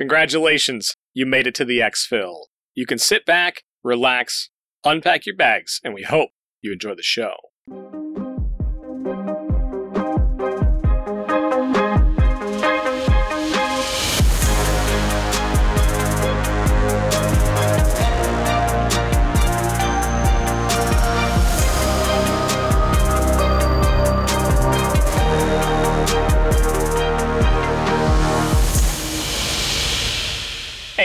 Congratulations, you made it to the exfil. You can sit back, relax, unpack your bags, and we hope you enjoy the show.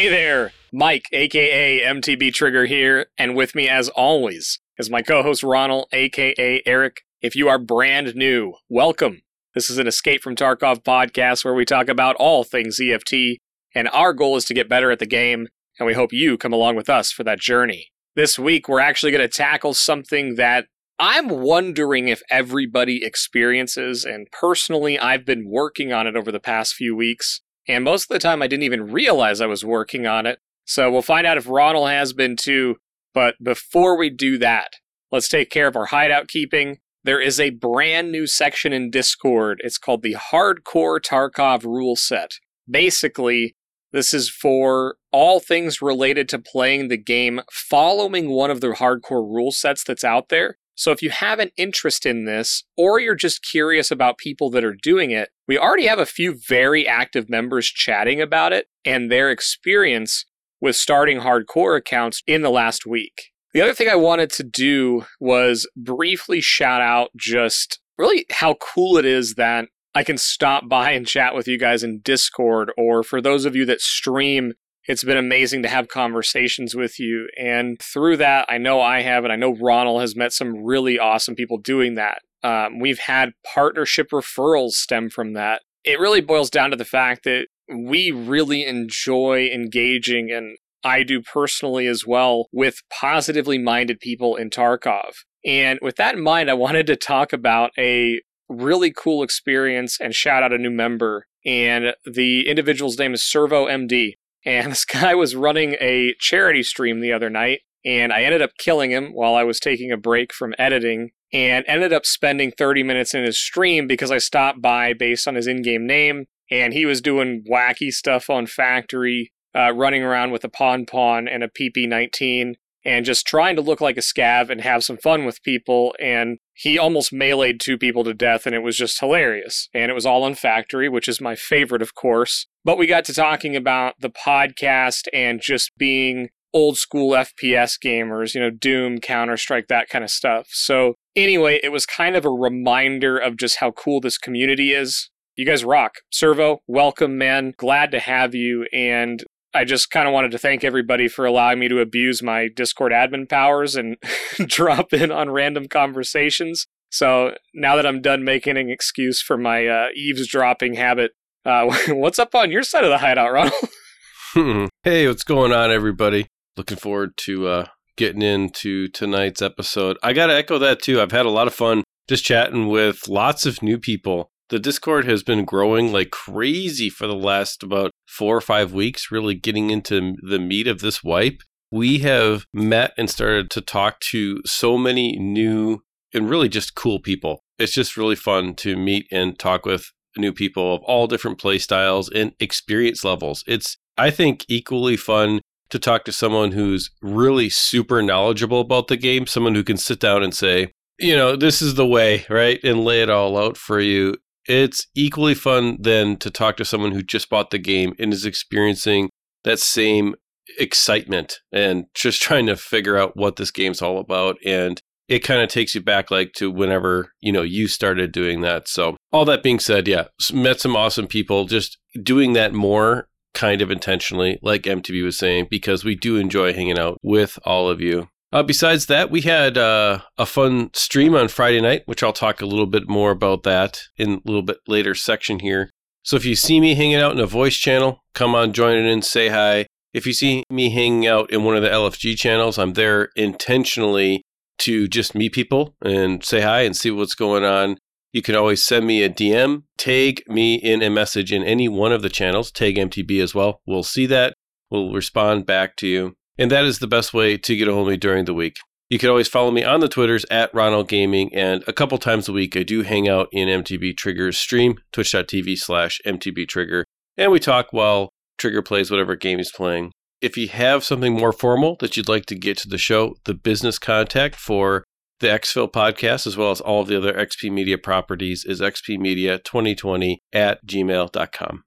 Hey there, Mike, aka MTB Trigger here, and with me as always is my co host Ronald, aka Eric. If you are brand new, welcome. This is an Escape from Tarkov podcast where we talk about all things EFT, and our goal is to get better at the game, and we hope you come along with us for that journey. This week, we're actually going to tackle something that I'm wondering if everybody experiences, and personally, I've been working on it over the past few weeks. And most of the time, I didn't even realize I was working on it. So we'll find out if Ronald has been too. But before we do that, let's take care of our hideout keeping. There is a brand new section in Discord. It's called the Hardcore Tarkov Rule Set. Basically, this is for all things related to playing the game following one of the hardcore rule sets that's out there. So if you have an interest in this, or you're just curious about people that are doing it, we already have a few very active members chatting about it and their experience with starting hardcore accounts in the last week. The other thing I wanted to do was briefly shout out just really how cool it is that I can stop by and chat with you guys in Discord, or for those of you that stream it's been amazing to have conversations with you. And through that, I know I have, and I know Ronald has met some really awesome people doing that. Um, we've had partnership referrals stem from that. It really boils down to the fact that we really enjoy engaging, and I do personally as well, with positively minded people in Tarkov. And with that in mind, I wanted to talk about a really cool experience and shout out a new member. And the individual's name is Servo MD. And this guy was running a charity stream the other night, and I ended up killing him while I was taking a break from editing and ended up spending 30 minutes in his stream because I stopped by based on his in game name. And he was doing wacky stuff on Factory, uh, running around with a Pon Pon and a PP 19 and just trying to look like a scav and have some fun with people. And he almost meleeed two people to death, and it was just hilarious. And it was all on Factory, which is my favorite, of course. But we got to talking about the podcast and just being old school FPS gamers, you know, Doom, Counter Strike, that kind of stuff. So, anyway, it was kind of a reminder of just how cool this community is. You guys rock. Servo, welcome, man. Glad to have you. And I just kind of wanted to thank everybody for allowing me to abuse my Discord admin powers and drop in on random conversations. So now that I'm done making an excuse for my uh, eavesdropping habit, uh, what's up on your side of the hideout, Ronald? hey, what's going on, everybody? Looking forward to uh, getting into tonight's episode. I got to echo that too. I've had a lot of fun just chatting with lots of new people the Discord has been growing like crazy for the last about four or five weeks, really getting into the meat of this wipe. We have met and started to talk to so many new and really just cool people. It's just really fun to meet and talk with new people of all different play styles and experience levels. It's, I think, equally fun to talk to someone who's really super knowledgeable about the game, someone who can sit down and say, you know, this is the way, right? And lay it all out for you it's equally fun then to talk to someone who just bought the game and is experiencing that same excitement and just trying to figure out what this game's all about and it kind of takes you back like to whenever you know you started doing that so all that being said yeah met some awesome people just doing that more kind of intentionally like mtb was saying because we do enjoy hanging out with all of you uh, besides that, we had uh, a fun stream on Friday night, which I'll talk a little bit more about that in a little bit later section here. So if you see me hanging out in a voice channel, come on, join it in, say hi. If you see me hanging out in one of the LFG channels, I'm there intentionally to just meet people and say hi and see what's going on. You can always send me a DM, tag me in a message in any one of the channels, tag MTB as well. We'll see that. We'll respond back to you. And that is the best way to get a hold of me during the week. You can always follow me on the Twitters at Ronald Gaming, and a couple times a week I do hang out in MTB Trigger's stream, twitch.tv slash MTB Trigger, and we talk while Trigger plays whatever game he's playing. If you have something more formal that you'd like to get to the show, the business contact for the Exfil podcast, as well as all of the other XP Media properties, is xpmedia2020 at gmail.com.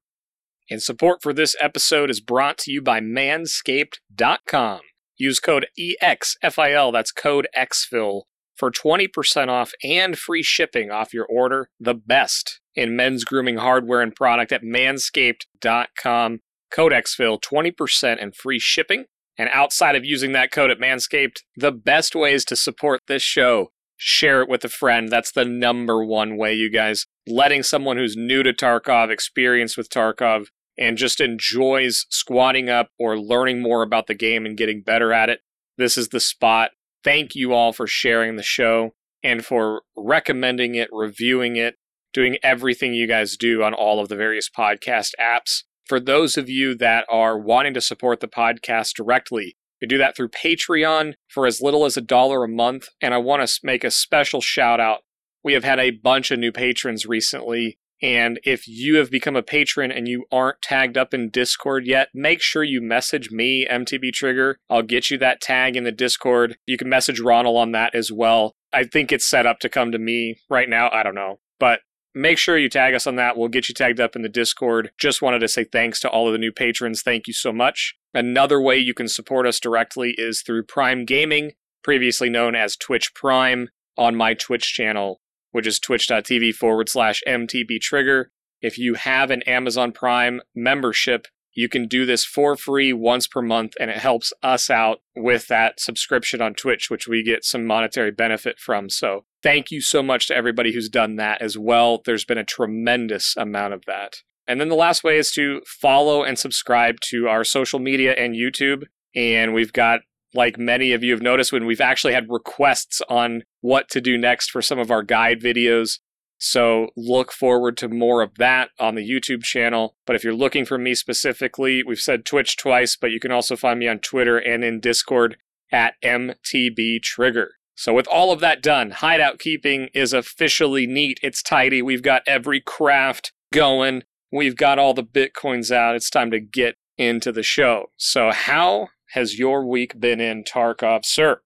And support for this episode is brought to you by manscaped.com. Use code EXFIL, that's code XFIL, for 20% off and free shipping off your order. The best in men's grooming hardware and product at manscaped.com. Code XFIL, 20% and free shipping. And outside of using that code at Manscaped, the best ways to support this show, share it with a friend. That's the number one way, you guys. Letting someone who's new to Tarkov, experienced with Tarkov, and just enjoys squatting up or learning more about the game and getting better at it, this is the spot. Thank you all for sharing the show and for recommending it, reviewing it, doing everything you guys do on all of the various podcast apps. For those of you that are wanting to support the podcast directly, you do that through Patreon for as little as a dollar a month. And I want to make a special shout out. We have had a bunch of new patrons recently and if you have become a patron and you aren't tagged up in Discord yet, make sure you message me, MTB Trigger. I'll get you that tag in the Discord. You can message Ronald on that as well. I think it's set up to come to me right now. I don't know. But make sure you tag us on that. We'll get you tagged up in the Discord. Just wanted to say thanks to all of the new patrons. Thank you so much. Another way you can support us directly is through Prime Gaming, previously known as Twitch Prime, on my Twitch channel which is twitch.tv forward slash MTB Trigger. If you have an Amazon Prime membership, you can do this for free once per month, and it helps us out with that subscription on Twitch, which we get some monetary benefit from. So, thank you so much to everybody who's done that as well. There's been a tremendous amount of that. And then the last way is to follow and subscribe to our social media and YouTube. And we've got like many of you have noticed when we've actually had requests on what to do next for some of our guide videos. So look forward to more of that on the YouTube channel. But if you're looking for me specifically, we've said Twitch twice, but you can also find me on Twitter and in Discord at MTB Trigger. So with all of that done, hideout keeping is officially neat. It's tidy. We've got every craft going. We've got all the bitcoins out. It's time to get into the show. So how has your week been in Tarkov, sir?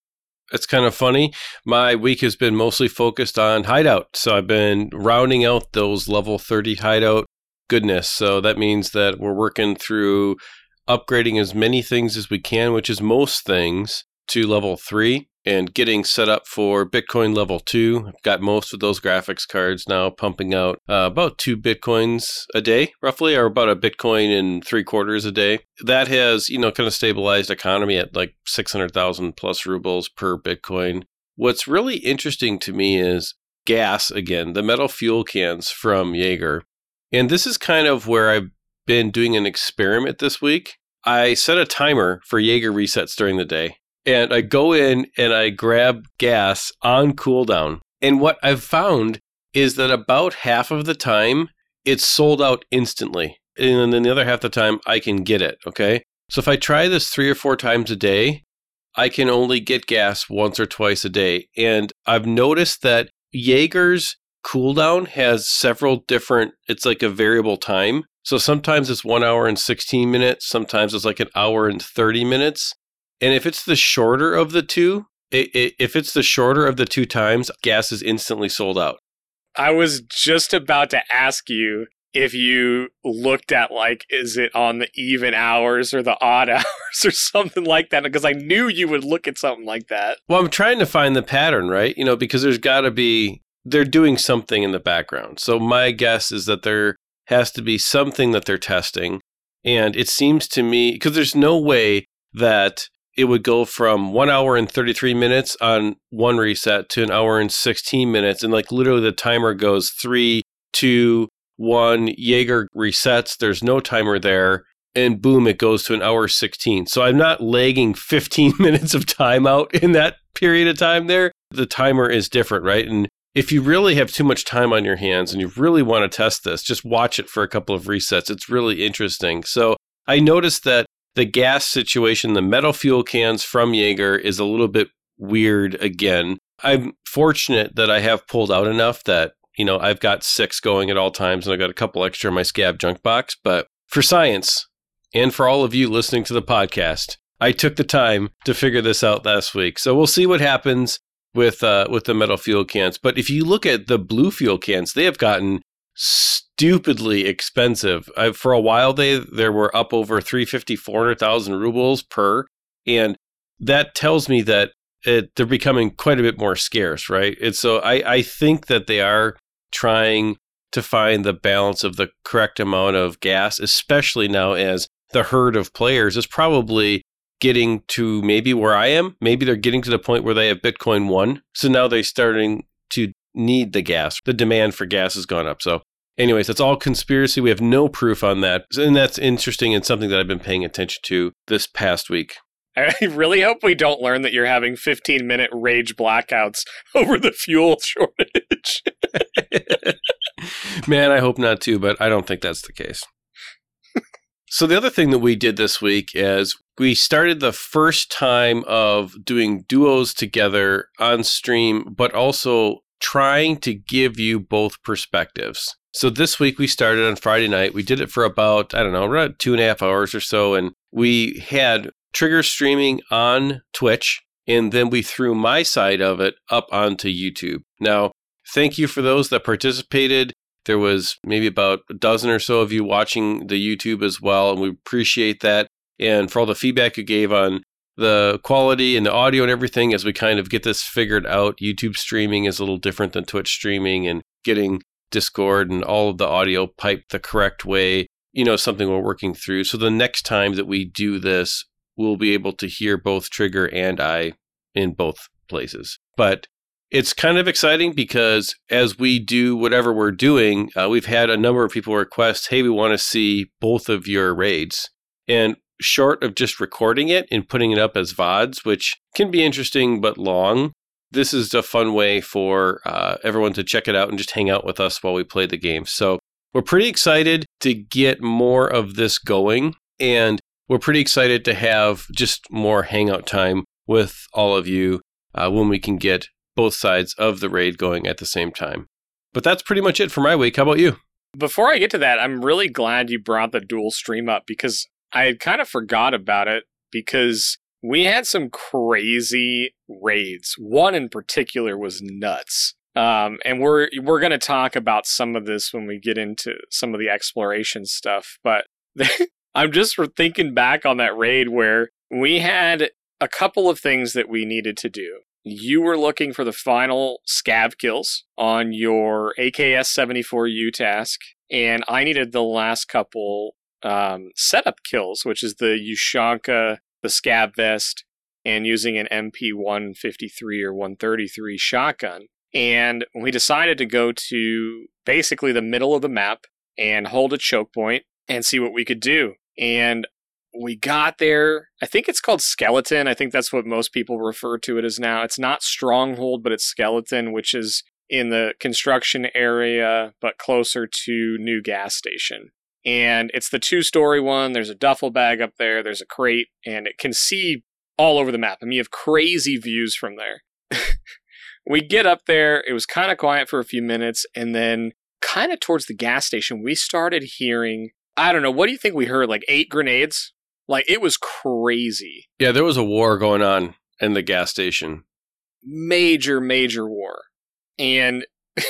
It's kind of funny. My week has been mostly focused on hideout. So I've been rounding out those level 30 hideout goodness. So that means that we're working through upgrading as many things as we can, which is most things, to level 3 and getting set up for Bitcoin level two. I've got most of those graphics cards now pumping out uh, about two Bitcoins a day, roughly, or about a Bitcoin and three quarters a day. That has, you know, kind of stabilized economy at like 600,000 plus rubles per Bitcoin. What's really interesting to me is gas again, the metal fuel cans from Jaeger. And this is kind of where I've been doing an experiment this week. I set a timer for Jaeger resets during the day and I go in and I grab gas on cooldown. And what I've found is that about half of the time it's sold out instantly. And then the other half the time I can get it. Okay. So if I try this three or four times a day, I can only get gas once or twice a day. And I've noticed that Jaeger's cooldown has several different, it's like a variable time. So sometimes it's one hour and 16 minutes, sometimes it's like an hour and 30 minutes. And if it's the shorter of the two, it, it, if it's the shorter of the two times, gas is instantly sold out. I was just about to ask you if you looked at like is it on the even hours or the odd hours or something like that because I knew you would look at something like that. Well, I'm trying to find the pattern, right? You know, because there's got to be they're doing something in the background. So my guess is that there has to be something that they're testing. And it seems to me because there's no way that it would go from one hour and 33 minutes on one reset to an hour and 16 minutes. And like literally the timer goes three, two, one, Jaeger resets. There's no timer there. And boom, it goes to an hour 16. So I'm not lagging 15 minutes of timeout in that period of time there. The timer is different, right? And if you really have too much time on your hands and you really want to test this, just watch it for a couple of resets. It's really interesting. So I noticed that the gas situation, the metal fuel cans from Jaeger is a little bit weird again. I'm fortunate that I have pulled out enough that, you know, I've got six going at all times and I've got a couple extra in my scav junk box. But for science, and for all of you listening to the podcast. I took the time to figure this out last week. So we'll see what happens with uh, with the metal fuel cans. But if you look at the blue fuel cans, they have gotten stupidly expensive. I, for a while, they there were up over 350, 400,000 rubles per, and that tells me that it, they're becoming quite a bit more scarce, right? And so I, I think that they are trying to find the balance of the correct amount of gas, especially now as the herd of players is probably getting to maybe where I am. Maybe they're getting to the point where they have Bitcoin one. So now they're starting need the gas. The demand for gas has gone up. So, anyways, that's all conspiracy. We have no proof on that. And that's interesting and something that I've been paying attention to this past week. I really hope we don't learn that you're having 15 minute rage blackouts over the fuel shortage. Man, I hope not too, but I don't think that's the case. so, the other thing that we did this week is we started the first time of doing duos together on stream, but also trying to give you both perspectives. So this week we started on Friday night. We did it for about, I don't know, around two and a half hours or so. And we had Trigger streaming on Twitch. And then we threw my side of it up onto YouTube. Now, thank you for those that participated. There was maybe about a dozen or so of you watching the YouTube as well. And we appreciate that. And for all the feedback you gave on the quality and the audio and everything as we kind of get this figured out. YouTube streaming is a little different than Twitch streaming and getting Discord and all of the audio piped the correct way, you know, something we're working through. So the next time that we do this, we'll be able to hear both Trigger and I in both places. But it's kind of exciting because as we do whatever we're doing, uh, we've had a number of people request, hey, we want to see both of your raids. And short of just recording it and putting it up as VODs, which can be interesting but long, this is a fun way for uh, everyone to check it out and just hang out with us while we play the game. So we're pretty excited to get more of this going. And we're pretty excited to have just more hangout time with all of you uh, when we can get both sides of the raid going at the same time. But that's pretty much it for my week. How about you? Before I get to that, I'm really glad you brought the dual stream up because I had kind of forgot about it because we had some crazy raids. One in particular was nuts. Um, and we're we're going to talk about some of this when we get into some of the exploration stuff. But I'm just thinking back on that raid where we had a couple of things that we needed to do. You were looking for the final scav kills on your AKS 74U task, and I needed the last couple um, setup kills, which is the Ushanka, the scav Vest, and using an MP 153 or 133 shotgun. And we decided to go to basically the middle of the map and hold a choke point and see what we could do. And we got there. I think it's called Skeleton. I think that's what most people refer to it as now. It's not Stronghold, but it's Skeleton, which is in the construction area, but closer to New Gas Station and it's the two story one. There's a duffel bag up there, there's a crate, and it can see all over the map. I mean, you have crazy views from there. we get up there, it was kind of quiet for a few minutes, and then kind of towards the gas station, we started hearing I don't know, what do you think we heard? Like eight grenades? Like it was crazy. Yeah, there was a war going on in the gas station. Major, major war. And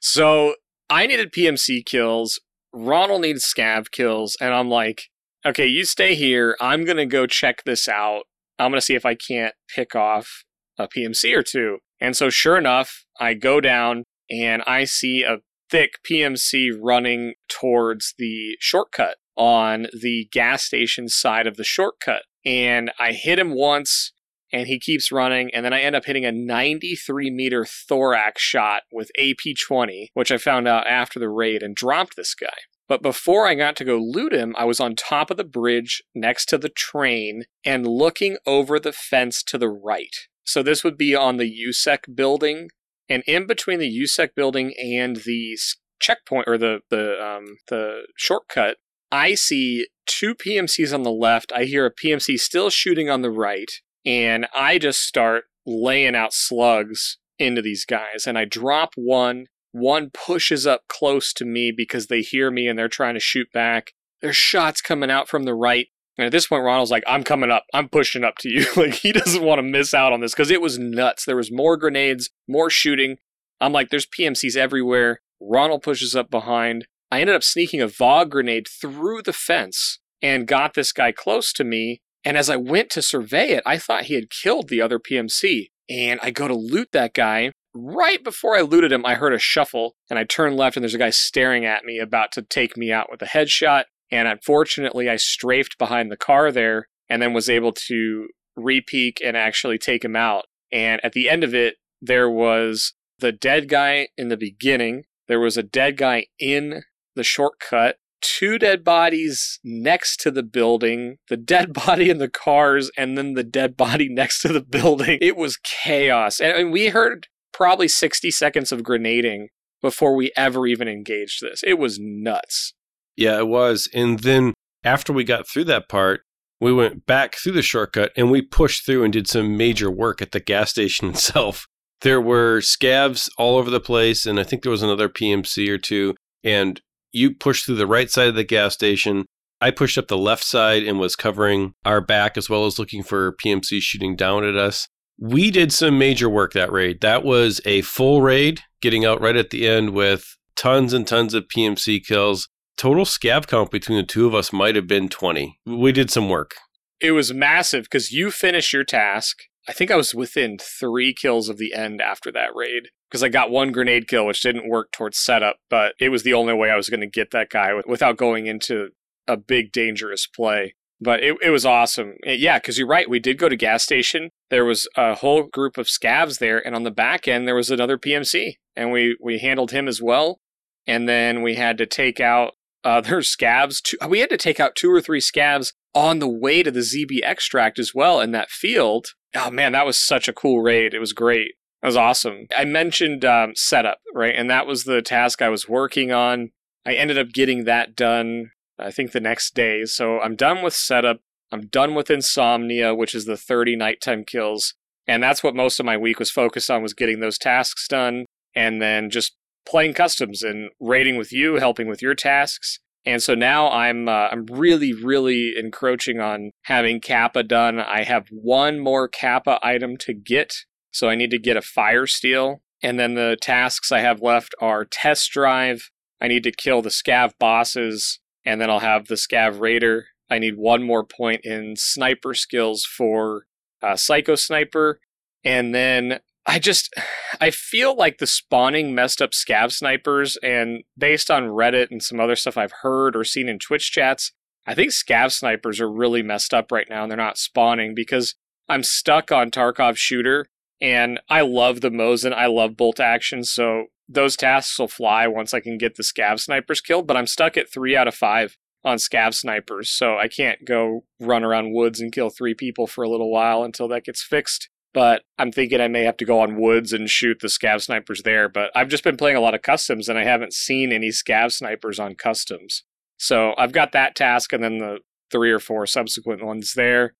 so I needed PMC kills. Ronald needs scav kills, and I'm like, okay, you stay here. I'm gonna go check this out. I'm gonna see if I can't pick off a PMC or two. And so, sure enough, I go down and I see a thick PMC running towards the shortcut on the gas station side of the shortcut. And I hit him once and he keeps running. And then I end up hitting a 93 meter thorax shot with AP 20, which I found out after the raid and dropped this guy. But before I got to go loot him, I was on top of the bridge next to the train and looking over the fence to the right. So this would be on the USEC building. And in between the USEC building and the checkpoint or the the um, the shortcut, I see two PMCs on the left. I hear a PMC still shooting on the right, and I just start laying out slugs into these guys. And I drop one. One pushes up close to me because they hear me and they're trying to shoot back. There's shots coming out from the right. And at this point, Ronald's like, I'm coming up. I'm pushing up to you. like, he doesn't want to miss out on this because it was nuts. There was more grenades, more shooting. I'm like, there's PMCs everywhere. Ronald pushes up behind. I ended up sneaking a VOG grenade through the fence and got this guy close to me. And as I went to survey it, I thought he had killed the other PMC. And I go to loot that guy. Right before I looted him, I heard a shuffle and I turn left and there's a guy staring at me about to take me out with a headshot. And unfortunately, I strafed behind the car there and then was able to repeak and actually take him out. And at the end of it, there was the dead guy in the beginning. There was a dead guy in the shortcut, two dead bodies next to the building, the dead body in the cars, and then the dead body next to the building. It was chaos. And we heard probably 60 seconds of grenading before we ever even engaged this. It was nuts. Yeah, it was. And then after we got through that part, we went back through the shortcut and we pushed through and did some major work at the gas station itself. There were scavs all over the place, and I think there was another PMC or two. And you pushed through the right side of the gas station. I pushed up the left side and was covering our back as well as looking for PMC shooting down at us. We did some major work that raid. That was a full raid, getting out right at the end with tons and tons of PMC kills total scav count between the two of us might have been 20. We did some work. It was massive because you finished your task. I think I was within three kills of the end after that raid because I got one grenade kill, which didn't work towards setup, but it was the only way I was going to get that guy without going into a big dangerous play. But it, it was awesome. Eh, yeah, because you're right. We did go to gas station. There was a whole group of scavs there, and on the back end there was another PMC, and we we handled him as well. And then we had to take out there's scavs. we had to take out two or three scavs on the way to the ZB extract as well in that field. Oh man, that was such a cool raid. It was great. That was awesome. I mentioned um, setup, right? And that was the task I was working on. I ended up getting that done, I think, the next day. So I'm done with setup. I'm done with insomnia, which is the 30 nighttime kills. And that's what most of my week was focused on was getting those tasks done and then just playing customs and raiding with you, helping with your tasks. And so now I'm uh, I'm really really encroaching on having Kappa done. I have one more Kappa item to get, so I need to get a fire steel. And then the tasks I have left are test drive. I need to kill the scav bosses, and then I'll have the scav raider. I need one more point in sniper skills for uh, psycho sniper, and then I just I feel like the spawning messed up scav snipers and based on Reddit and some other stuff I've heard or seen in Twitch chats, I think scav snipers are really messed up right now and they're not spawning because I'm stuck on Tarkov shooter and I love the Mosin, I love bolt action, so those tasks will fly once I can get the scav snipers killed, but I'm stuck at 3 out of 5 on scav snipers, so I can't go run around woods and kill 3 people for a little while until that gets fixed but I'm thinking I may have to go on woods and shoot the scav snipers there. But I've just been playing a lot of customs and I haven't seen any scav snipers on customs. So I've got that task and then the three or four subsequent ones there.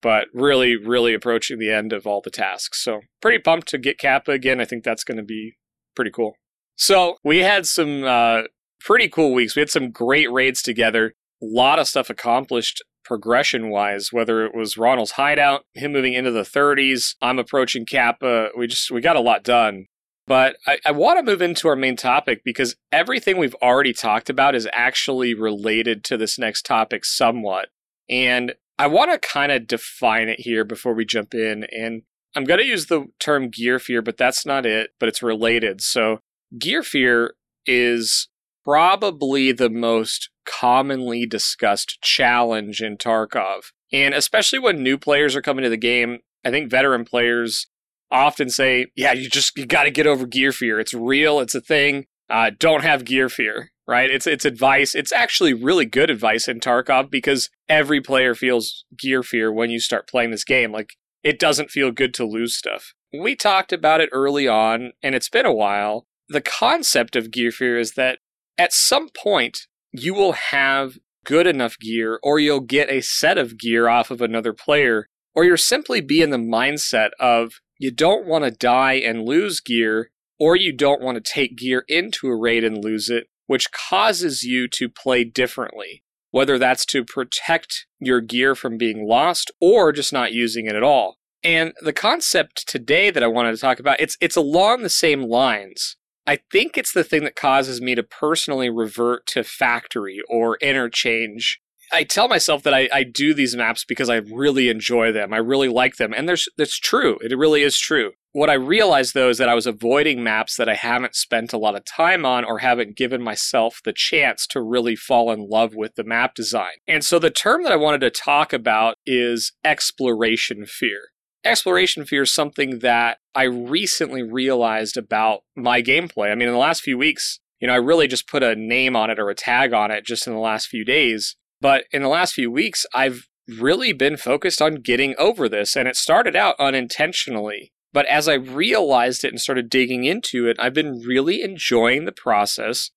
But really, really approaching the end of all the tasks. So pretty pumped to get Kappa again. I think that's going to be pretty cool. So we had some uh, pretty cool weeks. We had some great raids together. A lot of stuff accomplished progression wise, whether it was Ronald's hideout, him moving into the 30s, I'm approaching Kappa. We just we got a lot done. But I, I want to move into our main topic because everything we've already talked about is actually related to this next topic somewhat. And I want to kind of define it here before we jump in. And I'm going to use the term gear fear, but that's not it, but it's related. So, gear fear is probably the most commonly discussed challenge in Tarkov. And especially when new players are coming to the game, I think veteran players often say, yeah, you just you got to get over gear fear. It's real, it's a thing. Uh, don't have gear fear, right? It's it's advice. It's actually really good advice in Tarkov because every player feels gear fear when you start playing this game. Like it doesn't feel good to lose stuff. We talked about it early on, and it's been a while. The concept of gear fear is that at some point, you will have good enough gear, or you'll get a set of gear off of another player, or you'll simply be in the mindset of you don't want to die and lose gear, or you don't want to take gear into a raid and lose it, which causes you to play differently. whether that's to protect your gear from being lost or just not using it at all. And the concept today that I wanted to talk about, it's it's along the same lines. I think it's the thing that causes me to personally revert to factory or interchange. I tell myself that I, I do these maps because I really enjoy them. I really like them. And there's that's true. It really is true. What I realized though is that I was avoiding maps that I haven't spent a lot of time on or haven't given myself the chance to really fall in love with the map design. And so the term that I wanted to talk about is exploration fear. Exploration fear is something that I recently realized about my gameplay. I mean, in the last few weeks, you know, I really just put a name on it or a tag on it just in the last few days. But in the last few weeks, I've really been focused on getting over this. And it started out unintentionally. But as I realized it and started digging into it, I've been really enjoying the process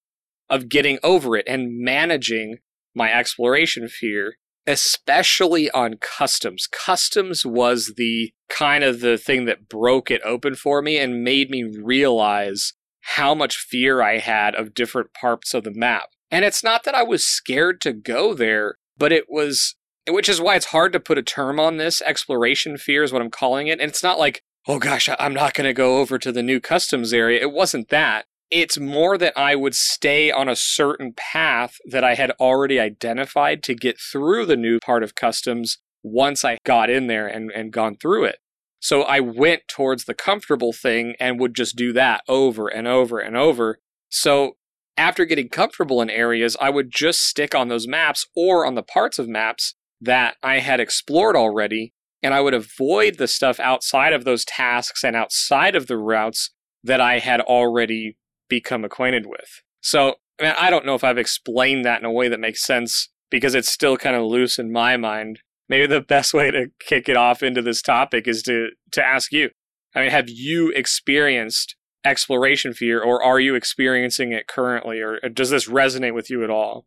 of getting over it and managing my exploration fear, especially on customs. Customs was the kind of the thing that broke it open for me and made me realize how much fear I had of different parts of the map. And it's not that I was scared to go there, but it was, which is why it's hard to put a term on this. Exploration fear is what I'm calling it. And it's not like, oh gosh, I'm not going to go over to the new customs area. It wasn't that. It's more that I would stay on a certain path that I had already identified to get through the new part of customs once I got in there and, and gone through it. So I went towards the comfortable thing and would just do that over and over and over. So after getting comfortable in areas, I would just stick on those maps or on the parts of maps that I had explored already and I would avoid the stuff outside of those tasks and outside of the routes that I had already become acquainted with. So, I, don't know if I've explained that in a way that makes sense because it's still kind of loose in my mind. Maybe the best way to kick it off into this topic is to to ask you. I mean, have you experienced exploration fear or are you experiencing it currently or does this resonate with you at all?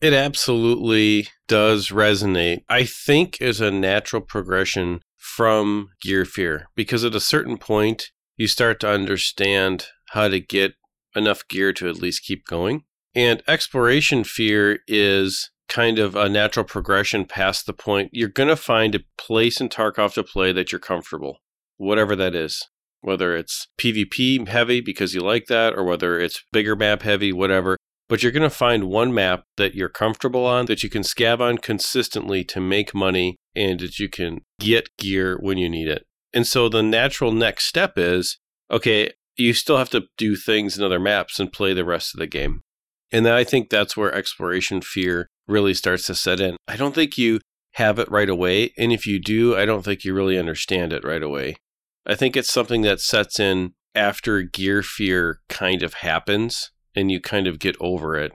It absolutely does resonate. I think is a natural progression from gear fear because at a certain point you start to understand how to get enough gear to at least keep going. And exploration fear is kind of a natural progression past the point you're going to find a place in Tarkov to play that you're comfortable, whatever that is. Whether it's PvP heavy because you like that, or whether it's bigger map heavy, whatever but you're going to find one map that you're comfortable on, that you can scav on consistently to make money, and that you can get gear when you need it. And so the natural next step is okay, you still have to do things in other maps and play the rest of the game. And I think that's where exploration fear really starts to set in. I don't think you have it right away. And if you do, I don't think you really understand it right away. I think it's something that sets in after gear fear kind of happens and you kind of get over it.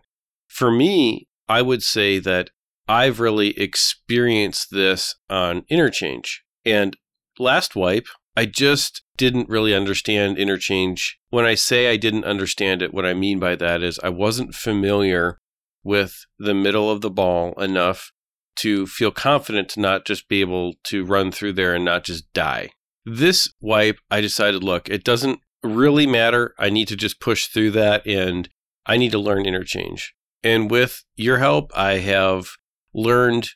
For me, I would say that I've really experienced this on interchange. And last wipe, I just didn't really understand interchange. When I say I didn't understand it, what I mean by that is I wasn't familiar with the middle of the mall enough to feel confident to not just be able to run through there and not just die. This wipe, I decided, look, it doesn't really matter. I need to just push through that and I need to learn interchange. And with your help, I have learned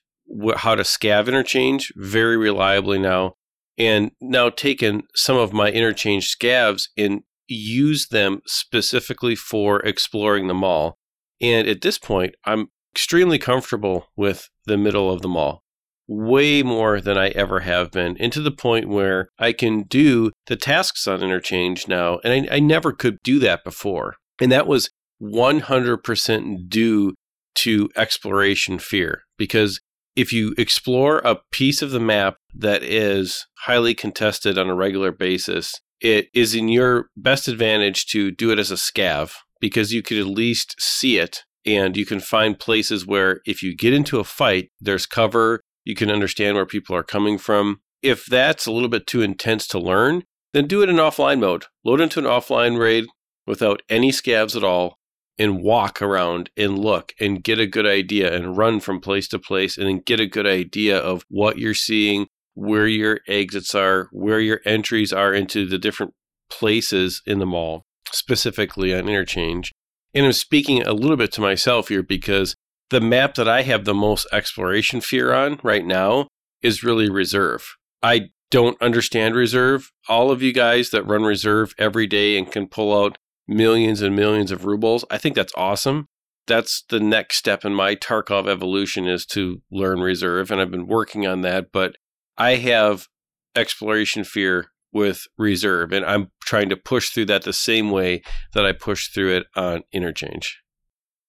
how to scav interchange very reliably now, and now taken some of my interchange scavs and used them specifically for exploring the mall. And at this point, I'm extremely comfortable with the middle of the mall, way more than I ever have been, and to the point where I can do the tasks on interchange now. And I, I never could do that before. And that was 100% due to exploration fear. Because if you explore a piece of the map that is highly contested on a regular basis, it is in your best advantage to do it as a scav because you could at least see it and you can find places where if you get into a fight, there's cover, you can understand where people are coming from. If that's a little bit too intense to learn, then do it in offline mode. Load into an offline raid without any scavs at all and walk around and look and get a good idea and run from place to place and then get a good idea of what you're seeing, where your exits are, where your entries are into the different places in the mall, specifically on interchange. And I'm speaking a little bit to myself here because the map that I have the most exploration fear on right now is really reserve. I don't understand reserve. All of you guys that run reserve every day and can pull out millions and millions of rubles, I think that's awesome. That's the next step in my Tarkov evolution is to learn reserve, and I've been working on that. But I have exploration fear with reserve, and I'm trying to push through that the same way that I push through it on interchange.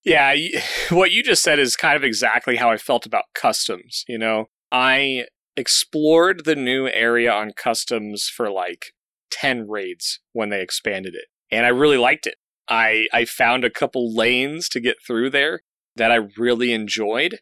Yeah, what you just said is kind of exactly how I felt about customs. You know, I explored the new area on customs for like 10 raids when they expanded it, and I really liked it. I, I found a couple lanes to get through there that I really enjoyed.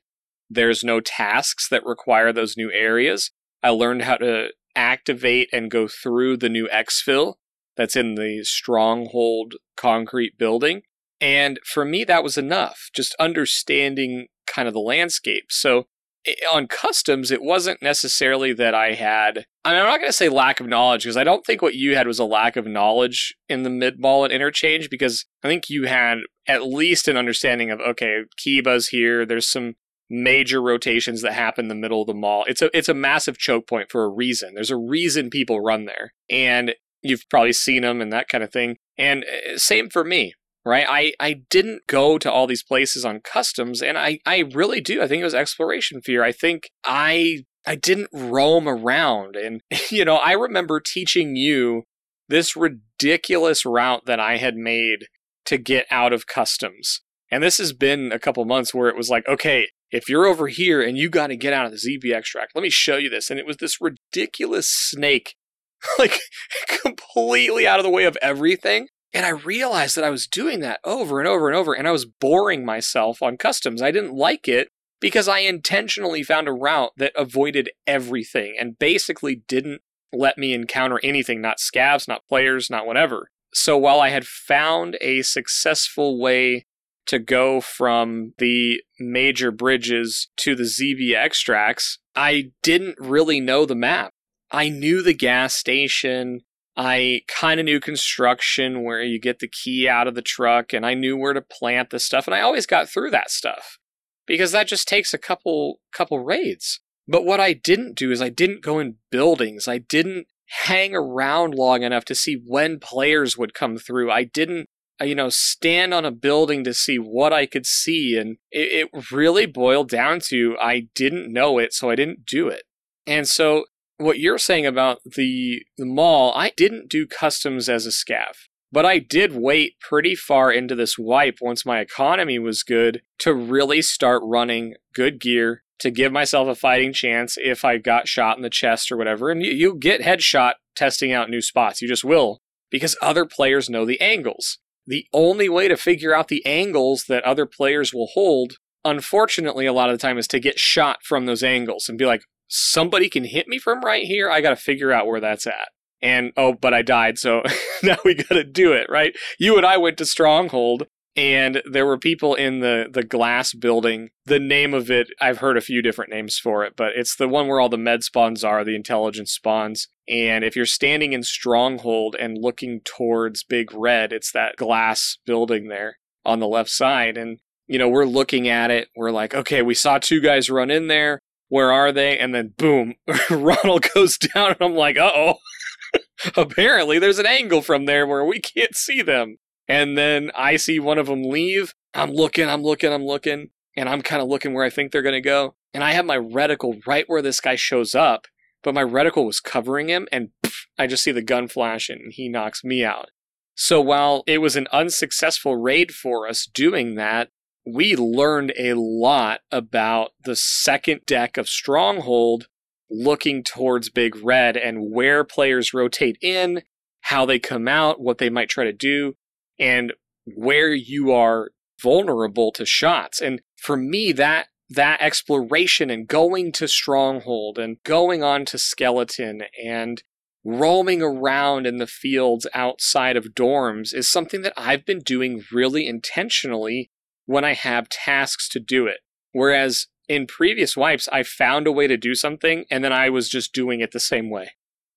There's no tasks that require those new areas. I learned how to activate and go through the new exfil that's in the stronghold concrete building. And for me, that was enough, just understanding kind of the landscape. So eh, on customs, it wasn't necessarily that I had. I mean, I'm not going to say lack of knowledge because I don't think what you had was a lack of knowledge in the mid mall and interchange because I think you had at least an understanding of okay, Kiba's here. There's some major rotations that happen in the middle of the mall. It's a it's a massive choke point for a reason. There's a reason people run there, and you've probably seen them and that kind of thing. And uh, same for me right? I, I didn't go to all these places on customs, and I, I really do. I think it was exploration fear. I think I I didn't roam around. And, you know, I remember teaching you this ridiculous route that I had made to get out of customs. And this has been a couple months where it was like, okay, if you're over here and you got to get out of the ZB extract, let me show you this. And it was this ridiculous snake, like completely out of the way of everything. And I realized that I was doing that over and over and over, and I was boring myself on customs. I didn't like it because I intentionally found a route that avoided everything and basically didn't let me encounter anything, not scavs, not players, not whatever. So while I had found a successful way to go from the major bridges to the ZB extracts, I didn't really know the map. I knew the gas station. I kind of knew construction where you get the key out of the truck and I knew where to plant the stuff and I always got through that stuff because that just takes a couple couple raids. But what I didn't do is I didn't go in buildings. I didn't hang around long enough to see when players would come through. I didn't uh, you know stand on a building to see what I could see and it, it really boiled down to I didn't know it so I didn't do it. And so what you're saying about the the mall, I didn't do customs as a scav. But I did wait pretty far into this wipe once my economy was good to really start running good gear to give myself a fighting chance if I got shot in the chest or whatever. And you, you get headshot testing out new spots. You just will because other players know the angles. The only way to figure out the angles that other players will hold, unfortunately, a lot of the time is to get shot from those angles and be like, somebody can hit me from right here. I got to figure out where that's at. And oh, but I died, so now we got to do it, right? You and I went to Stronghold, and there were people in the the glass building. The name of it, I've heard a few different names for it, but it's the one where all the med spawns are, the intelligence spawns. And if you're standing in Stronghold and looking towards Big Red, it's that glass building there on the left side. And you know, we're looking at it. We're like, okay, we saw two guys run in there where are they? And then boom, Ronald goes down, and I'm like, uh oh. Apparently, there's an angle from there where we can't see them. And then I see one of them leave. I'm looking, I'm looking, I'm looking, and I'm kind of looking where I think they're going to go. And I have my reticle right where this guy shows up, but my reticle was covering him, and pff, I just see the gun flash, and he knocks me out. So while it was an unsuccessful raid for us doing that, we learned a lot about the second deck of Stronghold looking towards Big Red and where players rotate in, how they come out, what they might try to do, and where you are vulnerable to shots. And for me, that that exploration and going to Stronghold and going on to Skeleton and roaming around in the fields outside of dorms is something that I've been doing really intentionally when I have tasks to do it. Whereas in previous wipes, I found a way to do something and then I was just doing it the same way,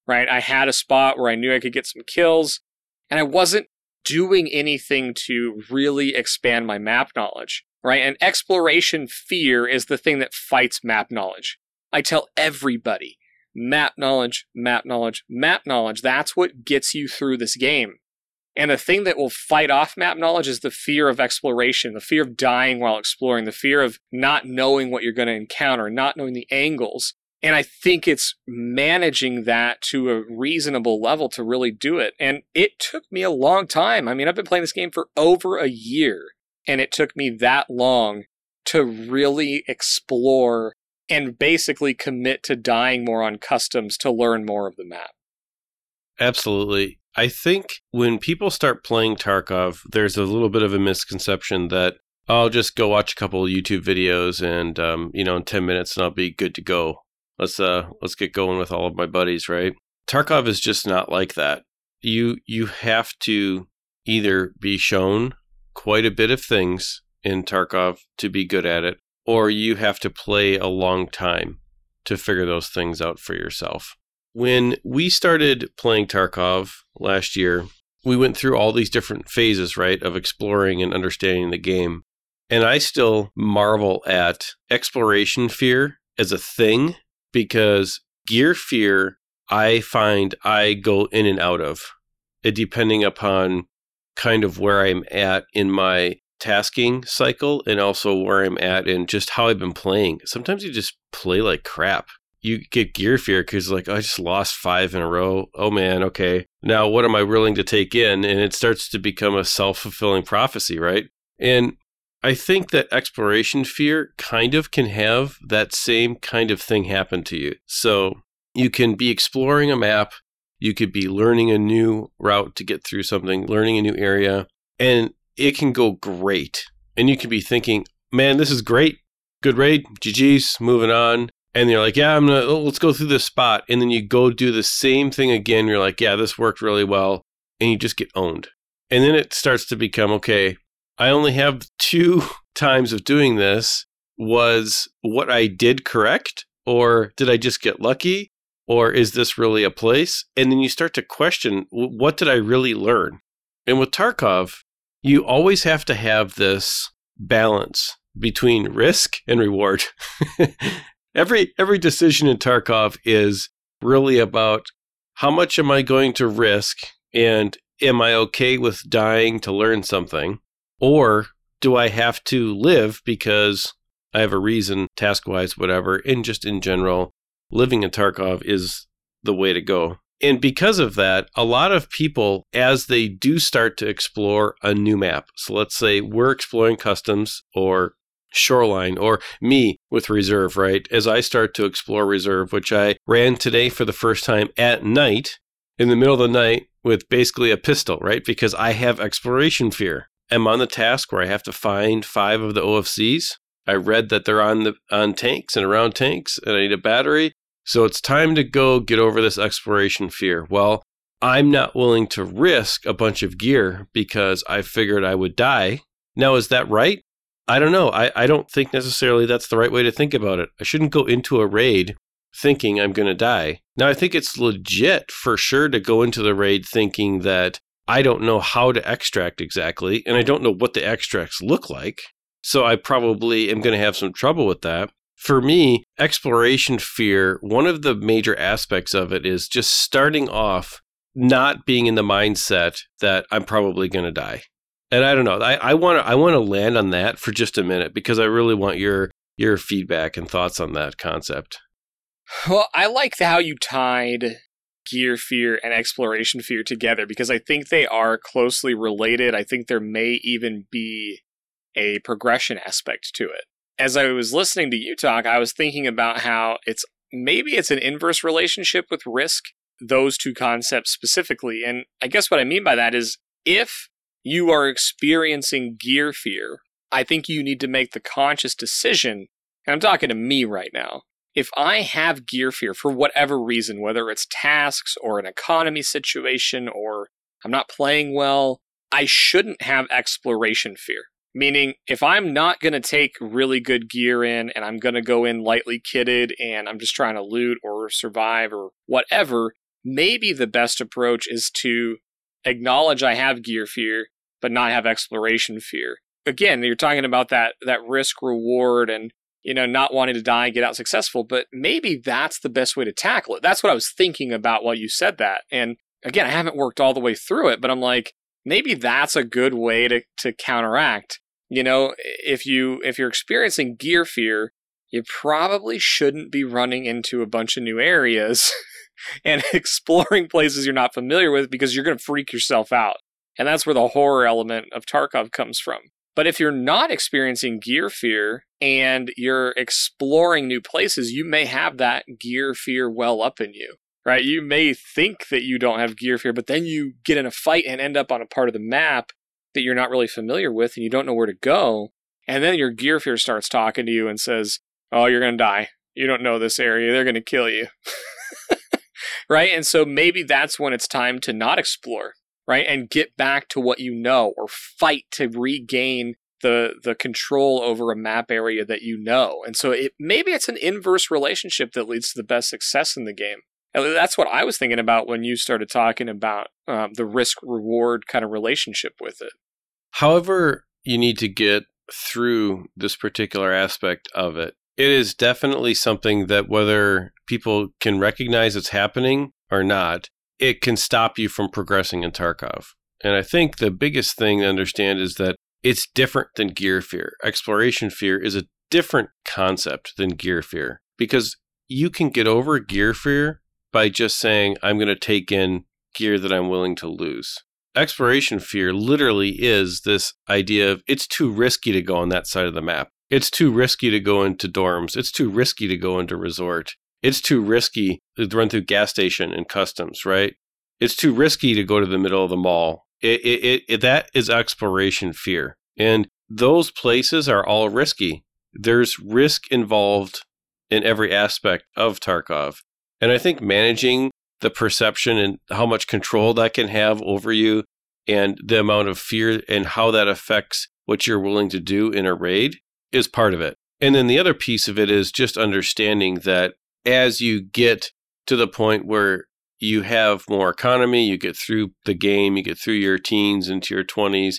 right? I had a spot where I knew I could get some kills and I wasn't doing anything to really expand my map knowledge. right? And exploration fear is the thing that fights map knowledge. I tell everybody map knowledge, map knowledge, map knowledge. That's what gets you through this game. And the thing that will fight off map knowledge is the fear of exploration, the fear of dying while exploring, the fear of not knowing what you're going to encounter, not knowing the angles. And I think it's managing that to a reasonable level to really do it. And it took me a long time. I mean, I've been playing this game for over a year, and it took me that long to really explore and basically commit to dying more on customs to learn more of the map. Absolutely. I think when people start playing Tarkov, there's a little bit of a misconception that I'll just go watch a couple YouTube videos and um, you know in 10 minutes and I'll be good to go. Let's uh let's get going with all of my buddies, right? Tarkov is just not like that. You you have to either be shown quite a bit of things in Tarkov to be good at it or you have to play a long time to figure those things out for yourself. When we started playing Tarkov last year, we went through all these different phases, right, of exploring and understanding the game. And I still marvel at exploration fear as a thing because gear fear, I find I go in and out of, it depending upon kind of where I'm at in my tasking cycle and also where I'm at and just how I've been playing. Sometimes you just play like crap. You get gear fear because, like, I just lost five in a row. Oh man, okay. Now, what am I willing to take in? And it starts to become a self fulfilling prophecy, right? And I think that exploration fear kind of can have that same kind of thing happen to you. So you can be exploring a map, you could be learning a new route to get through something, learning a new area, and it can go great. And you can be thinking, man, this is great. Good raid. GG's, moving on. And you're like, yeah, I'm gonna oh, let's go through this spot. And then you go do the same thing again. You're like, yeah, this worked really well. And you just get owned. And then it starts to become, okay, I only have two times of doing this. Was what I did correct? Or did I just get lucky? Or is this really a place? And then you start to question, what did I really learn? And with Tarkov, you always have to have this balance between risk and reward. every every decision in Tarkov is really about how much am I going to risk and am I okay with dying to learn something or do I have to live because I have a reason task wise whatever and just in general living in Tarkov is the way to go. And because of that, a lot of people, as they do start to explore a new map, so let's say we're exploring customs or shoreline, or me with reserve, right? As I start to explore reserve, which I ran today for the first time at night, in the middle of the night, with basically a pistol, right? Because I have exploration fear. I'm on the task where I have to find five of the OFZs. I read that they're on the on tanks and around tanks, and I need a battery. So it's time to go get over this exploration fear. Well, I'm not willing to risk a bunch of gear because I figured I would die. Now, is that right? I don't know. I, I don't think necessarily that's the right way to think about it. I shouldn't go into a raid thinking I'm going to die. Now, I think it's legit for sure to go into the raid thinking that I don't know how to extract exactly, and I don't know what the extracts look like. So I probably am going to have some trouble with that for me, exploration fear, one of the major aspects of it is just starting off not being in the mindset that I'm probably going to die. And I don't know. I I want to I want to land on that for just a minute because I really want your your feedback and thoughts on that concept. Well, I like how you tied gear fear and exploration fear together because I think they are closely related. I think there may even be a progression aspect to it as I was listening to you talk, I was thinking about how it's maybe it's an inverse relationship with risk, those two concepts specifically. And I guess what I mean by that is if you are experiencing gear fear, I think you need to make the conscious decision. And I'm talking to me right now. If I have gear fear for whatever reason, whether it's tasks or an economy situation or I'm not playing well, I shouldn't have exploration fear. Meaning, if I'm not going to take really good gear in and I'm going to go in lightly kitted and I'm just trying to loot or survive or whatever, maybe the best approach is to acknowledge I have gear fear, but not have exploration fear. again, you're talking about that that risk reward and you know not wanting to die and get out successful, but maybe that's the best way to tackle it. That's what I was thinking about while you said that. And again, I haven't worked all the way through it, but I'm like, maybe that's a good way to to counteract. You know, if you if you're experiencing gear fear, you probably shouldn't be running into a bunch of new areas and exploring places you're not familiar with because you're going to freak yourself out. And that's where the horror element of Tarkov comes from. But if you're not experiencing gear fear and you're exploring new places, you may have that gear fear well up in you, right? You may think that you don't have gear fear, but then you get in a fight and end up on a part of the map that you're not really familiar with and you don't know where to go. And then your gear fear starts talking to you and says, Oh, you're going to die. You don't know this area. They're going to kill you. right? And so maybe that's when it's time to not explore, right? And get back to what you know or fight to regain the the control over a map area that you know. And so it maybe it's an inverse relationship that leads to the best success in the game. And that's what I was thinking about when you started talking about um, the risk reward kind of relationship with it. However, you need to get through this particular aspect of it it is definitely something that whether people can recognize it's happening or not, it can stop you from progressing in Tarkov. And I think the biggest thing to understand is that it's different than gear fear. Exploration fear is a different concept than gear fear because you can get over gear fear by just saying, I'm going to take in gear that I'm willing to lose. Exploration fear literally is this idea of it's too risky to go on that side of the map. It's too risky to go into dorms. It's too risky to go into resort. It's too risky to run through gas station and customs, right? It's too risky to go to the middle of the mall. It, it, it, that is exploration fear. And those places are all risky. There's risk involved in every aspect of Tarkov. And I think managing the perception and how much control that can have over you and the amount of fear and how that affects what you're willing to do in a raid is part of it. And then the other piece of it is just understanding that as you get to the point where you have more economy, you get through the game, you get through your teens into your 20s,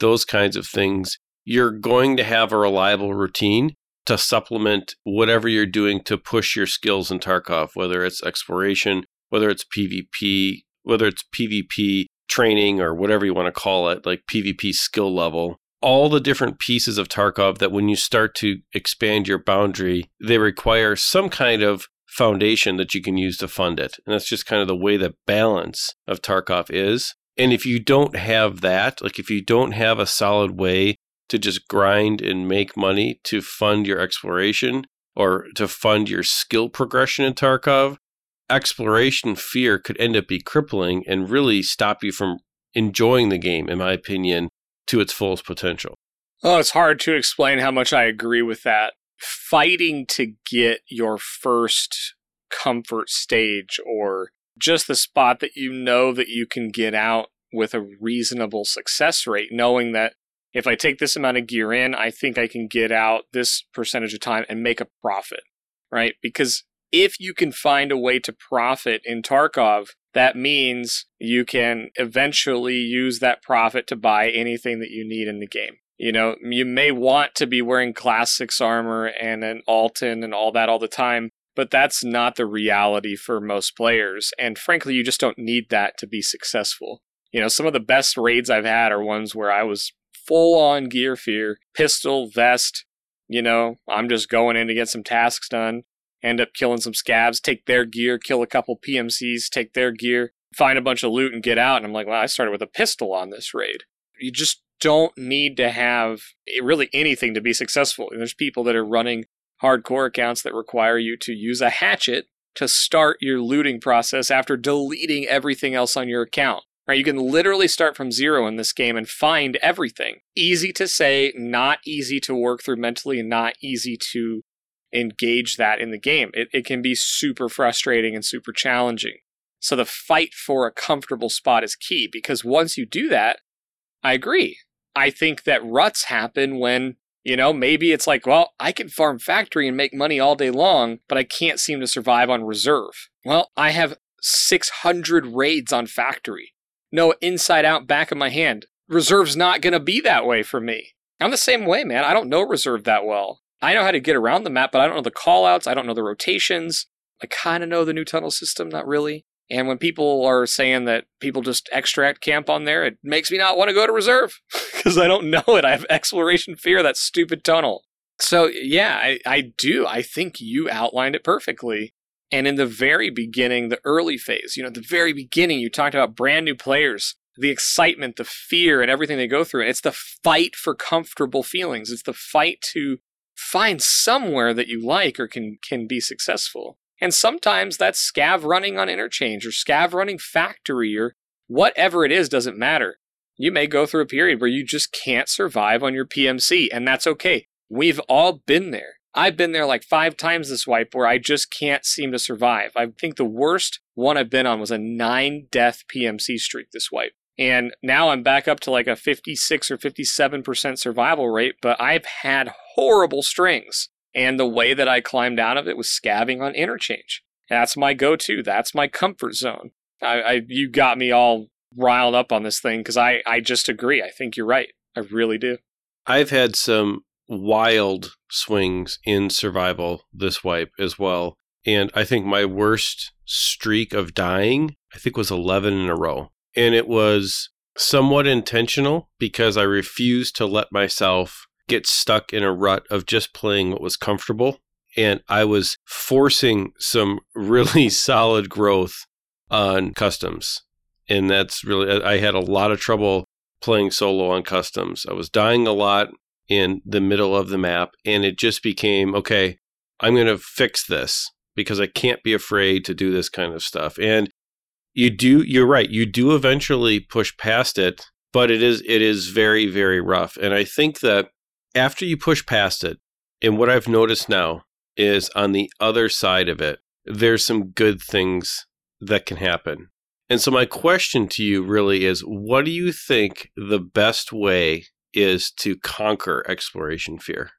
those kinds of things, you're going to have a reliable routine to supplement whatever you're doing to push your skills in Tarkov, whether it's exploration, whether it's PvP, whether it's PvP training or whatever you want to call it, like PvP skill level all the different pieces of Tarkov that when you start to expand your boundary, they require some kind of foundation that you can use to fund it. And that's just kind of the way the balance of Tarkov is. And if you don't have that, like if you don't have a solid way to just grind and make money to fund your exploration or to fund your skill progression in Tarkov, exploration fear could end up be crippling and really stop you from enjoying the game, in my opinion, to its fullest potential. Oh, it's hard to explain how much I agree with that. Fighting to get your first comfort stage or just the spot that you know that you can get out with a reasonable success rate, knowing that if I take this amount of gear in, I think I can get out this percentage of time and make a profit, right? Because if you can find a way to profit in Tarkov, that means you can eventually use that profit to buy anything that you need in the game. You know, you may want to be wearing class six armor and an Altyn and all that all the time, but that's not the reality for most players. And frankly, you just don't need that to be successful. You know, some of the best raids I've had are ones where I was full on gear fear, pistol, vest. You know, I'm just going in to get some tasks done end up killing some scavs, take their gear, kill a couple PMCs, take their gear, find a bunch of loot and get out. And I'm like, well, I started with a pistol on this raid. You just don't need to have really anything to be successful. And there's people that are running hardcore accounts that require you to use a hatchet to start your looting process after deleting everything else on your account. Right, you can literally start from zero in this game and find everything. Easy to say, not easy to work through mentally, and not easy to engage that in the game. It, it can be super frustrating and super challenging. So the fight for a comfortable spot is key because once you do that, I agree. I think that ruts happen when, you know, maybe it's like, well, I can farm factory and make money all day long, but I can't seem to survive on reserve. Well, I have 600 raids on factory. No inside out back of my hand. Reserve's not going to be that way for me. I'm the same way, man. I don't know reserve that well. I know how to get around the map, but I don't know the callouts. I don't know the rotations. I kind of know the new tunnel system, not really. And when people are saying that people just extract camp on there, it makes me not want to go to reserve because I don't know it. I have exploration fear, that stupid tunnel. So, yeah, I, I do. I think you outlined it perfectly. And in the very beginning, the early phase, you know, the very beginning, you talked about brand new players, the excitement, the fear, and everything they go through. And it's the fight for comfortable feelings. It's the fight to find somewhere that you like or can can be successful. And sometimes that's scav running on interchange or scav running factory or whatever it is doesn't matter. You may go through a period where you just can't survive on your PMC, and that's okay. We've all been there. I've been there like five times this wipe where I just can't seem to survive. I think the worst one I've been on was a nine death PMC streak this wipe. And now I'm back up to like a 56 or 57% survival rate, but I've had horrible strings. And the way that I climbed out of it was scavving on interchange. That's my go to. That's my comfort zone. I, I, you got me all riled up on this thing because I, I just agree. I think you're right. I really do. I've had some wild swings in survival this wipe as well. And I think my worst streak of dying, I think, was 11 in a row. And it was somewhat intentional because I refused to let myself get stuck in a rut of just playing what was comfortable. And I was forcing some really solid growth on customs. And that's really, I had a lot of trouble playing solo on customs. I was dying a lot in the middle of the map, and it just became okay, I'm going to fix this because I can't be afraid to do this kind of stuff. And you do, you're right, you do eventually push past it, but it is, it is very, very rough. And I think that after you push past it, and what I've noticed now is on the other side of it, there's some good things that can happen. And so, my question to you really is what do you think the best way is to conquer exploration fear?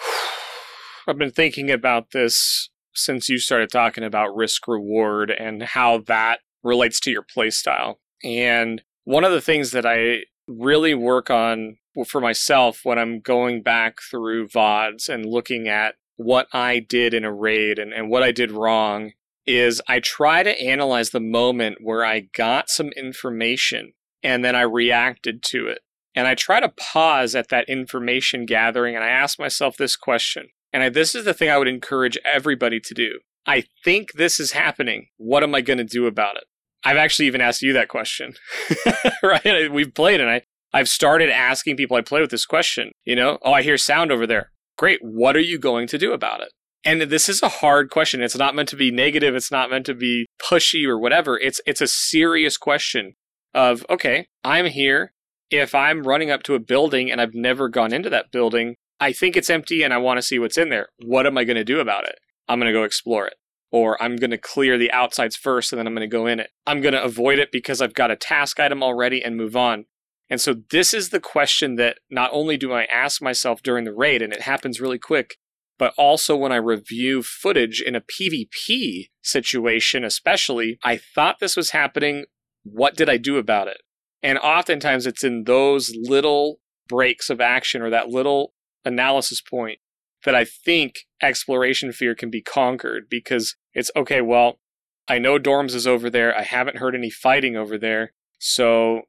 I've been thinking about this since you started talking about risk reward and how that relates to your playstyle. And one of the things that I really work on for myself when I'm going back through VODs and looking at what I did in a raid and, and what I did wrong is I try to analyze the moment where I got some information and then I reacted to it. And I try to pause at that information gathering and I ask myself this question. And I, this is the thing I would encourage everybody to do. I think this is happening. What am I going to do about it? I've actually even asked you that question, right? We've played and I, I've started asking people I play with this question, you know, oh, I hear sound over there. Great. What are you going to do about it? And this is a hard question. It's not meant to be negative. It's not meant to be pushy or whatever. It's, it's a serious question of, okay, I'm here. If I'm running up to a building and I've never gone into that building, I think it's empty and I want to see what's in there. What am I going to do about it? I'm going to go explore it. Or I'm going to clear the outsides first and then I'm going to go in it. I'm going to avoid it because I've got a task item already and move on. And so this is the question that not only do I ask myself during the raid, and it happens really quick, but also when I review footage in a PvP situation, especially, I thought this was happening. What did I do about it? And oftentimes it's in those little breaks of action or that little analysis point that I think exploration fear can be conquered because it's okay, well, I know Dorms is over there. I haven't heard any fighting over there. So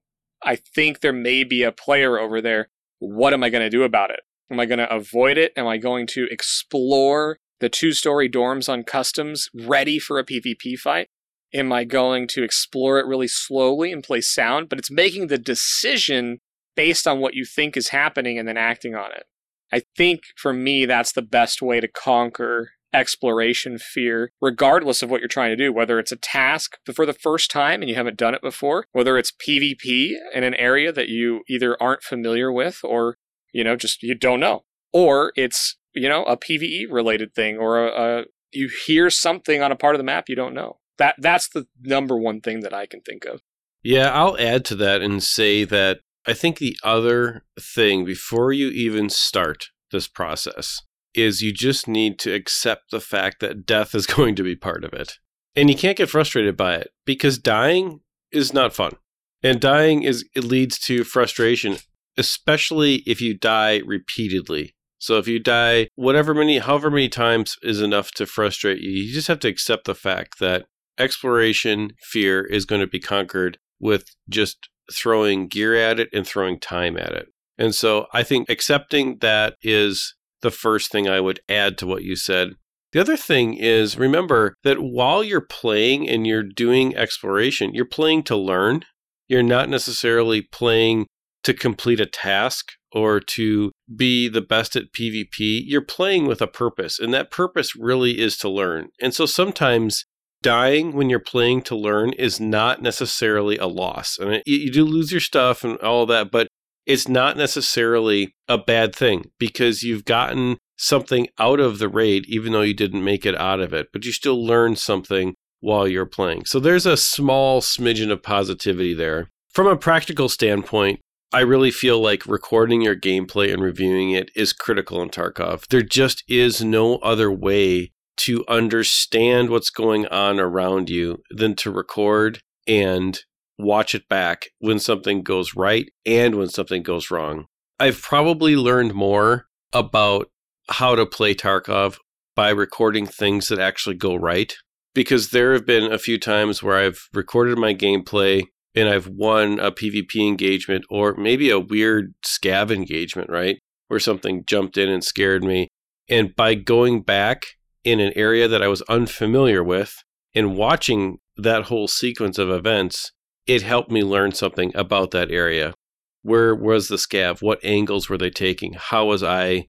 I think there may be a player over there. What am I going to do about it? Am I going to avoid it? Am I going to explore the two story dorms on customs ready for a PvP fight? Am I going to explore it really slowly and play sound? But it's making the decision based on what you think is happening and then acting on it. I think for me, that's the best way to conquer exploration fear, regardless of what you're trying to do, whether it's a task for the first time and you haven't done it before, whether it's PvP in an area that you either aren't familiar with or, you know, just you don't know, or it's, you know, a PvE related thing or a, a you hear something on a part of the map you don't know. That that's the number one thing that I can think of. Yeah, I'll add to that and say that I think the other thing before you even start this process is you just need to accept the fact that death is going to be part of it. And you can't get frustrated by it because dying is not fun. And dying is it leads to frustration. especially if you die repeatedly. So if you die whatever many however many times is enough to frustrate you, you just have to accept the fact that exploration fear is going to be conquered with just throwing gear at it and throwing time at it. And so I think accepting that is the first thing I would add to what you said. The other thing is remember that while you're playing and you're doing exploration, you're playing to learn. You're not necessarily playing to complete a task or to be the best at PvP. You're playing with a purpose, and that purpose really is to learn. And so sometimes dying when you're playing to learn is not necessarily a loss. I mean, you, do lose your stuff and all that, but it's not necessarily a bad thing because you've gotten something out of the raid, even though you didn't make it out of it, but you still learned something while you're playing. So there's a small smidgen of positivity there. From a practical standpoint, I really feel like recording your gameplay and reviewing it is critical in Tarkov. There just is no other way to understand what's going on around you than to record and watch it back when something goes right and when something goes wrong. I've probably learned more about how to play Tarkov by recording things that actually go right because there have been a few times where I've recorded my gameplay and I've won a PvP engagement or maybe a weird scav engagement, right? Where something jumped in and scared me. And by going back in an area that I was unfamiliar with and watching that whole sequence of events, it helped me learn something about that area. Where was the scav? What angles were they taking? How was I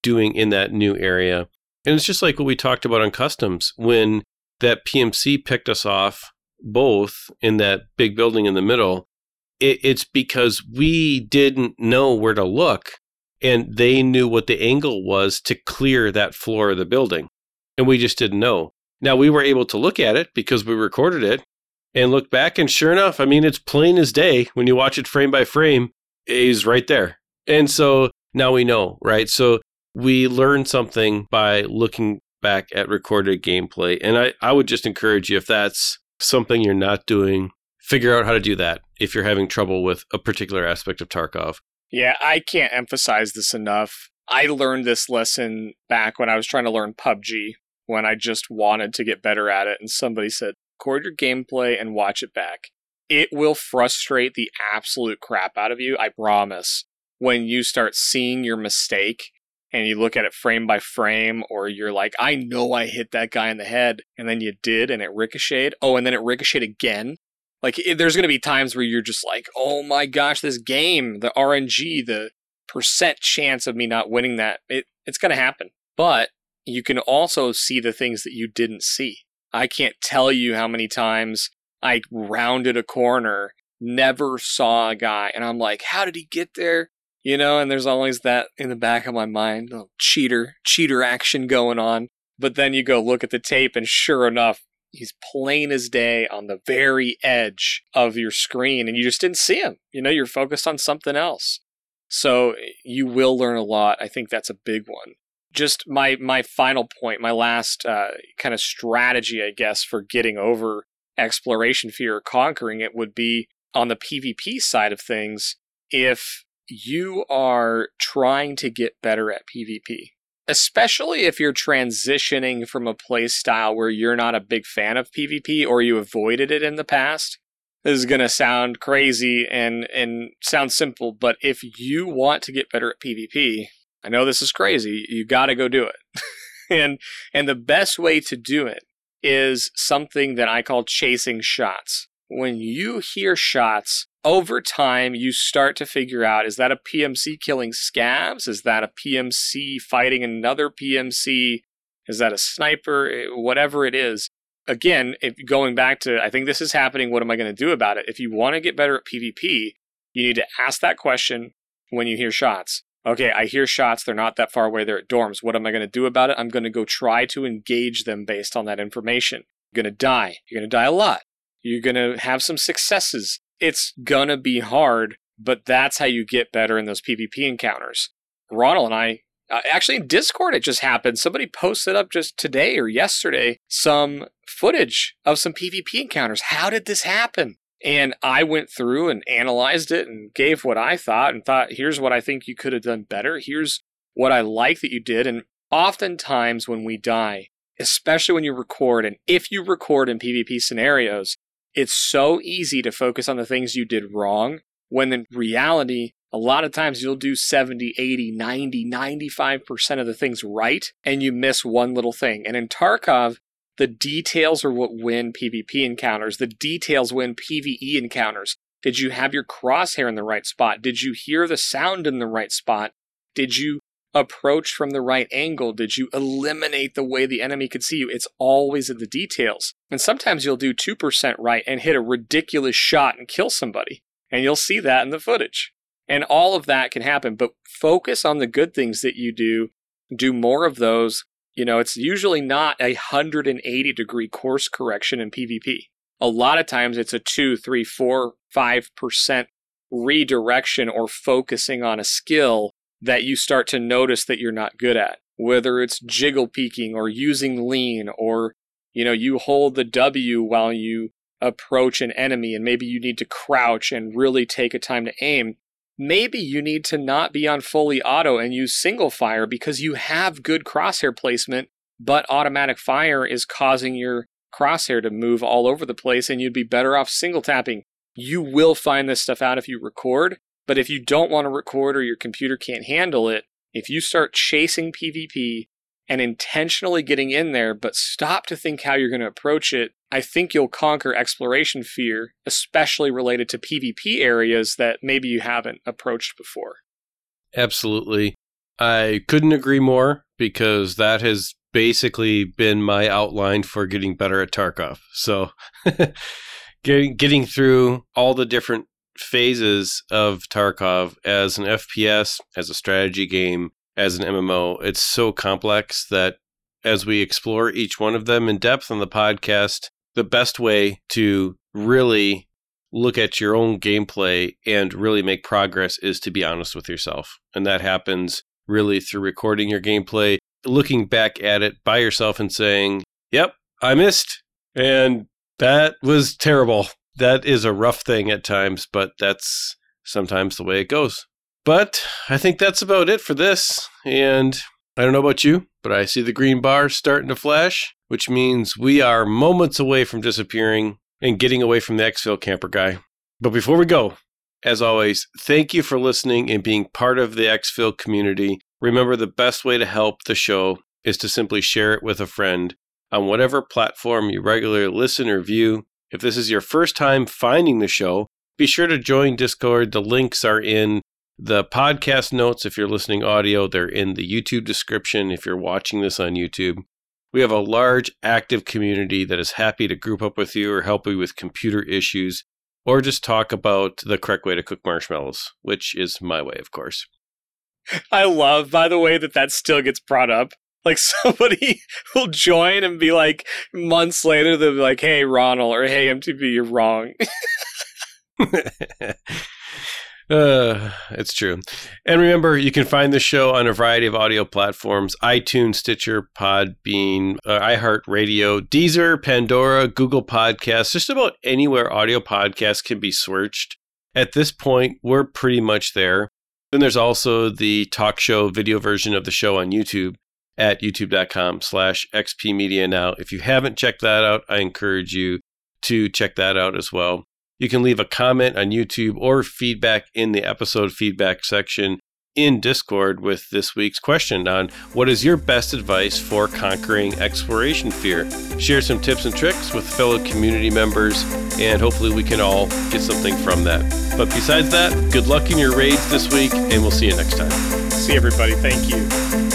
doing in that new area? And it's just like what we talked about on customs when that PMC picked us off both in that big building in the middle. It, it's because we didn't know where to look and they knew what the angle was to clear that floor of the building and we just didn't know. Now we were able to look at it because we recorded it and look back, and sure enough, I mean, it's plain as day when you watch it frame by frame, he's right there. And so now we know, right? So we learned something by looking back at recorded gameplay. And I, I would just encourage you, if that's something you're not doing, figure out how to do that if you're having trouble with a particular aspect of Tarkov. Yeah, I can't emphasize this enough. I learned this lesson back when I was trying to learn PUBG when I just wanted to get better at it. And somebody said, record your gameplay and watch it back. It will frustrate the absolute crap out of you, I promise. When you start seeing your mistake and you look at it frame by frame, or you're like, I know I hit that guy in the head, and then you did, and it ricocheted. Oh, and then it ricocheted again. Like, it, there's going to be times where you're just like, oh my gosh, this game, the RNG, the percent chance of me not winning that, it, it's going to happen. But you can also see the things that you didn't see. I can't tell you how many times I rounded a corner, never saw a guy, and I'm like, how did he get there? You know, and there's always that in the back of my mind, cheater, cheater action going on. But then you go look at the tape, and sure enough, he's plain as day on the very edge of your screen, and you just didn't see him. You know, you're focused on something else. So you will learn a lot. I think that's a big one just my my final point, my last uh, kind of strategy, I guess, for getting over exploration fear or conquering it would be on the PvP side of things. If you are trying to get better at PvP, especially if you're transitioning from a play style where you're not a big fan of PvP or you avoided it in the past. This is going to sound crazy and and sound simple, but if you want to get better at PvP, I know this is crazy. You got to go do it. and and the best way to do it is something that I call chasing shots. When you hear shots, over time you start to figure out is that a PMC killing scavs? Is that a PMC fighting another PMC? Is that a sniper? Eh, whatever it is. Again, if going back to I think this is happening, what am I going to do about it? If you want to get better at PvP, you need to ask that question when you hear shots okay, I hear shots. They're not that far away. They're at dorms. What am I going to do about it? I'm going to go try to engage them based on that information. You're going to die. You're going to die a lot. You're going to have some successes. It's going to be hard, but that's how you get better in those PvP encounters. Ronald and I, uh, actually in Discord, it just happened. Somebody posted up just today or yesterday some footage of some PvP encounters. How did this happen? And I went through and analyzed it and gave what I thought and thought, here's what I think you could have done better. Here's what I like that you did. And oftentimes when we die, especially when you record, and if you record in PvP scenarios, it's so easy to focus on the things you did wrong when in reality, a lot of times you'll do 70, 80, 90, 95% of the things right and you miss one little thing. And in Tarkov, the details are what win PvP encounters. The details win PvE encounters. Did you have your crosshair in the right spot? Did you hear the sound in the right spot? Did you approach from the right angle? Did you eliminate the way the enemy could see you? It's always in the details. And sometimes you'll do 2% right and hit a ridiculous shot and kill somebody. And you'll see that in the footage. And all of that can happen, but focus on the good things that you do. Do more of those. You know, it's usually not a 180 degree course correction in PvP. A lot of times it's a two, three, four, five percent redirection or focusing on a skill that you start to notice that you're not good at. Whether it's jiggle peeking or using lean or, you know, you hold the W while you approach an enemy and maybe you need to crouch and really take a time to aim. Maybe you need to not be on fully auto and use single fire because you have good crosshair placement, but automatic fire is causing your crosshair to move all over the place and you'd be better off single tapping. You will find this stuff out if you record, but if you don't want to record or your computer can't handle it, if you start chasing PvP and intentionally getting in there, but stop to think how you're going to approach it, I think you'll conquer exploration fear, especially related to PvP areas that maybe you haven't approached before. Absolutely. I couldn't agree more because that has basically been my outline for getting better at Tarkov. So getting getting through all the different phases of Tarkov as an FPS, as a strategy game, as an MMO, it's so complex that as we explore each one of them in depth on the podcast, the best way to really look at your own gameplay and really make progress is to be honest with yourself. And that happens really through recording your gameplay, looking back at it by yourself and saying, Yep, I missed. And that was terrible that is a rough thing at times, but that's sometimes the way it goes. But I think that's about it for this. And I don't know about you, but I see the green bar starting to flash, which means we are moments away from disappearing and getting away from the exfil camper guy. But before we go, as always, thank you for listening and being part of the exfil community. Remember, the best way to help the show is to simply share it with a friend on whatever platform you regularly listen or view. If this is your first time finding the show, be sure to join Discord. The links are in the podcast notes if you're listening audio, they're in the YouTube description if you're watching this on YouTube. We have a large active community that is happy to group up with you or help you with computer issues or just talk about the correct way to cook marshmallows, which is my way, of course. I love, by the way, that that still gets brought up. Like somebody will join and be like, months later, they'll be like, hey, Ronald, or hey, MTB, you're wrong. Uh, it's true. And remember, you can find the show on a variety of audio platforms iTunes, Stitcher, Podbean, uh, iHeartRadio, Deezer, Pandora, Google Podcasts, just about anywhere audio podcasts can be searched. At this point, we're pretty much there. Then there's also the talk show video version of the show on YouTube at youtube.com slash xpmedia now. If you haven't checked that out, I encourage you to check that out as well. You can leave a comment on YouTube or feedback in the episode feedback section in Discord with this week's question on what is your best advice for conquering exploration fear. Share some tips and tricks with fellow community members, and hopefully we can all get something from that. But besides that, good luck in your raids this week, and we'll see you next time. See everybody. Thank you.